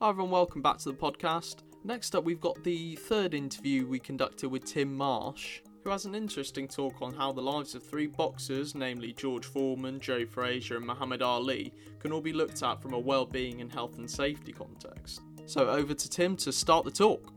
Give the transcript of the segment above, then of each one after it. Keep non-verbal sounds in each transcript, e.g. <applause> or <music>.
Hi everyone, welcome back to the podcast. Next up, we've got the third interview we conducted with Tim Marsh, who has an interesting talk on how the lives of three boxers, namely George Foreman, Joe Frazier, and Muhammad Ali, can all be looked at from a well-being and health and safety context. So over to Tim to start the talk.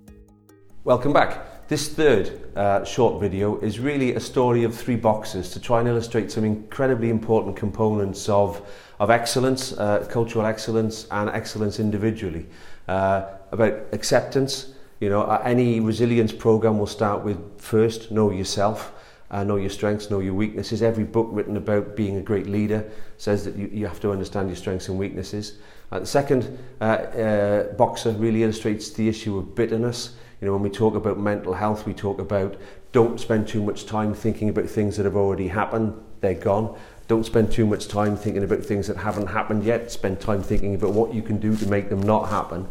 Welcome back. This third uh, short video is really a story of three boxes to try and illustrate some incredibly important components of of excellence, uh, cultural excellence, and excellence individually. Uh, about acceptance, you know, any resilience program will start with first know yourself, uh, know your strengths, know your weaknesses. Every book written about being a great leader says that you, you have to understand your strengths and weaknesses. Uh, the second uh, uh, boxer really illustrates the issue of bitterness. You know, when we talk about mental health, we talk about don't spend too much time thinking about things that have already happened, they're gone. Don't spend too much time thinking about things that haven't happened yet. Spend time thinking about what you can do to make them not happen.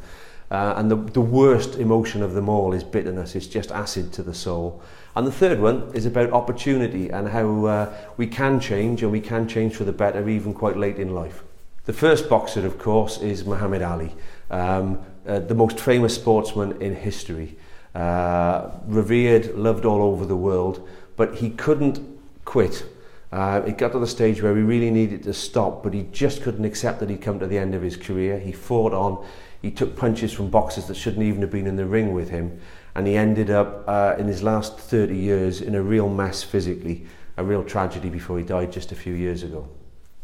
Uh, and the, the worst emotion of them all is bitterness. It's just acid to the soul. And the third one is about opportunity and how uh, we can change and we can change for the better even quite late in life. The first boxer, of course, is Muhammad Ali, um, uh, the most famous sportsman in history. Uh, revered, loved all over the world, but he couldn't quit Uh, it got to the stage where he really needed to stop, but he just couldn't accept that he'd come to the end of his career. He fought on, he took punches from boxers that shouldn't even have been in the ring with him, and he ended up uh, in his last 30 years in a real mess physically, a real tragedy before he died just a few years ago.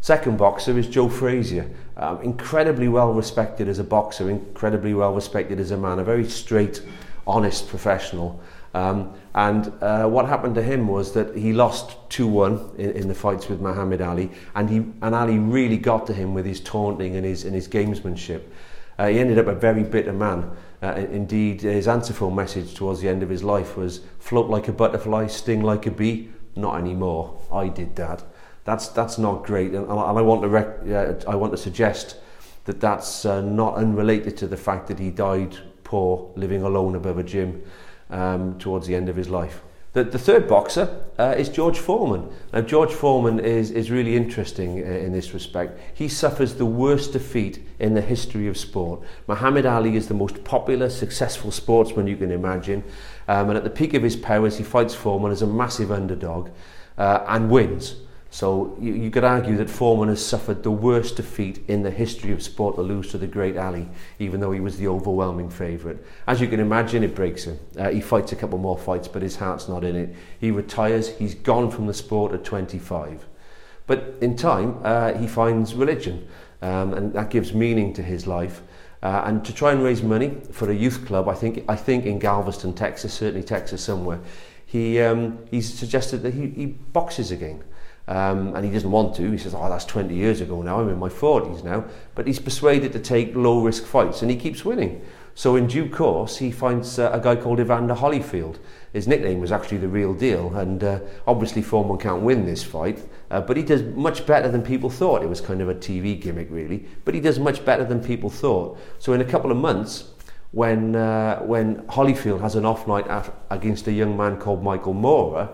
Second boxer is Joe Frazier, um, incredibly well respected as a boxer, incredibly well respected as a man, a very straight, honest professional. Um, and uh, what happened to him was that he lost 2-1 in, in the fights with Muhammad Ali, and, he, and Ali really got to him with his taunting and his, and his gamesmanship. Uh, he ended up a very bitter man. Uh, indeed, his answer phone message towards the end of his life was, float like a butterfly, sting like a bee. Not anymore. I did that. That's, that's not great. And, and I, want to rec- uh, I want to suggest that that's uh, not unrelated to the fact that he died poor, living alone above a gym um, towards the end of his life. The, the third boxer uh, is George Foreman. Now, George Foreman is, is really interesting uh, in this respect. He suffers the worst defeat in the history of sport. Muhammad Ali is the most popular, successful sportsman you can imagine. Um, and at the peak of his powers, he fights Foreman as a massive underdog uh, and wins. So you, you could argue that Foreman has suffered the worst defeat in the history of sport to lose to the great Ali, even though he was the overwhelming favourite. As you can imagine, it breaks him. Uh, he fights a couple more fights, but his heart's not in it. He retires. He's gone from the sport at 25. But in time, uh, he finds religion, um, and that gives meaning to his life. Uh, and to try and raise money for a youth club, I think, I think in Galveston, Texas, certainly Texas somewhere, he, um, suggested that he, he boxes again. Um, and he doesn't want to. He says, oh, that's 20 years ago now. I'm in my 40s now. But he's persuaded to take low-risk fights, and he keeps winning. So in due course, he finds uh, a guy called Evander Holyfield. His nickname was actually the real deal, and uh, obviously Foreman can't win this fight, uh, but he does much better than people thought. It was kind of a TV gimmick, really, but he does much better than people thought. So in a couple of months, when uh, when Holyfield has an off night at, against a young man called Michael Moorer,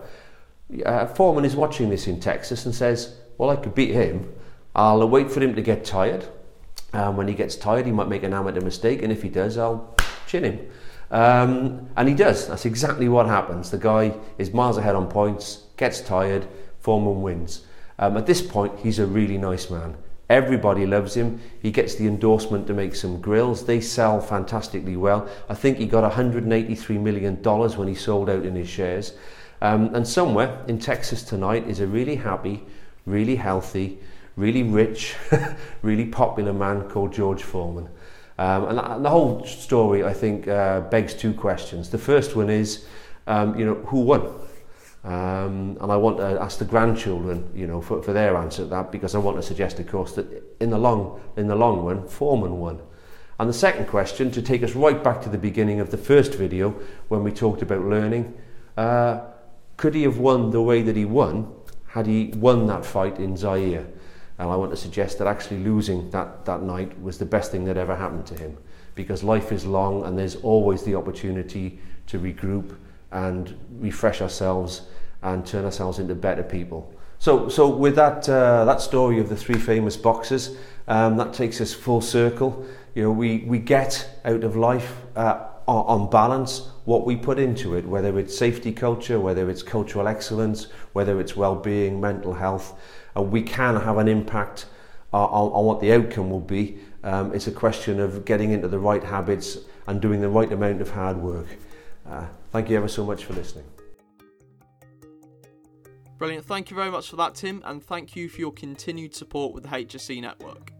uh, Foreman is watching this in Texas and says, well, I could beat him. I'll wait for him to get tired. Um, when he gets tired, he might make an amateur mistake, and if he does, I'll chin him. Um, and he does. That's exactly what happens. The guy is miles ahead on points, gets tired, Foreman wins. Um, at this point, he's a really nice man. Everybody loves him. He gets the endorsement to make some grills. They sell fantastically well. I think he got $183 million when he sold out in his shares. Um, and somewhere in Texas tonight is a really happy, really healthy, really rich, <laughs> really popular man called George Foreman. Um, and, the whole story, I think, uh, begs two questions. The first one is, um, you know, who won? Um, and I want to ask the grandchildren, you know, for, for their answer to that, because I want to suggest, of course, that in the long, in the long run, Foreman won. And the second question, to take us right back to the beginning of the first video, when we talked about learning, uh, could he have won the way that he won had he won that fight in Zaire? And I want to suggest that actually losing that, that night was the best thing that ever happened to him because life is long and there's always the opportunity to regroup and refresh ourselves and turn ourselves into better people. So, so with that, uh, that story of the three famous boxers, um, that takes us full circle. You know, we, we get out of life uh, on, on balance what we put into it, whether it's safety culture, whether it's cultural excellence, whether it's well-being, mental health, and we can have an impact uh, on, on what the outcome will be. Um, it's a question of getting into the right habits and doing the right amount of hard work. Uh, thank you ever so much for listening. Brilliant. Thank you very much for that, Tim, and thank you for your continued support with the HSE network.